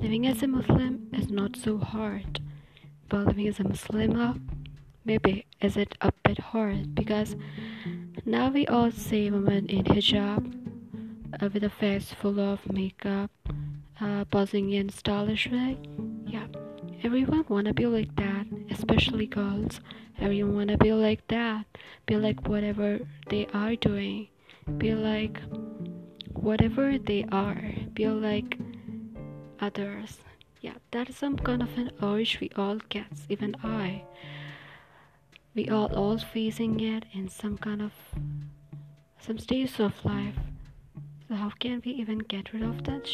living as a Muslim is not so hard, but living as a Muslimah, maybe is it a bit hard? Because now we all see women in hijab uh, with a face full of makeup, uh, posing in stylish way. Yeah, everyone wanna be like that, especially girls. Everyone wanna be like that, be like whatever they are doing, be like whatever they are, be like others. Yeah, that is some kind of an urge we all get, even I. We all all facing it in some kind of some stages of life. So how can we even get rid of that?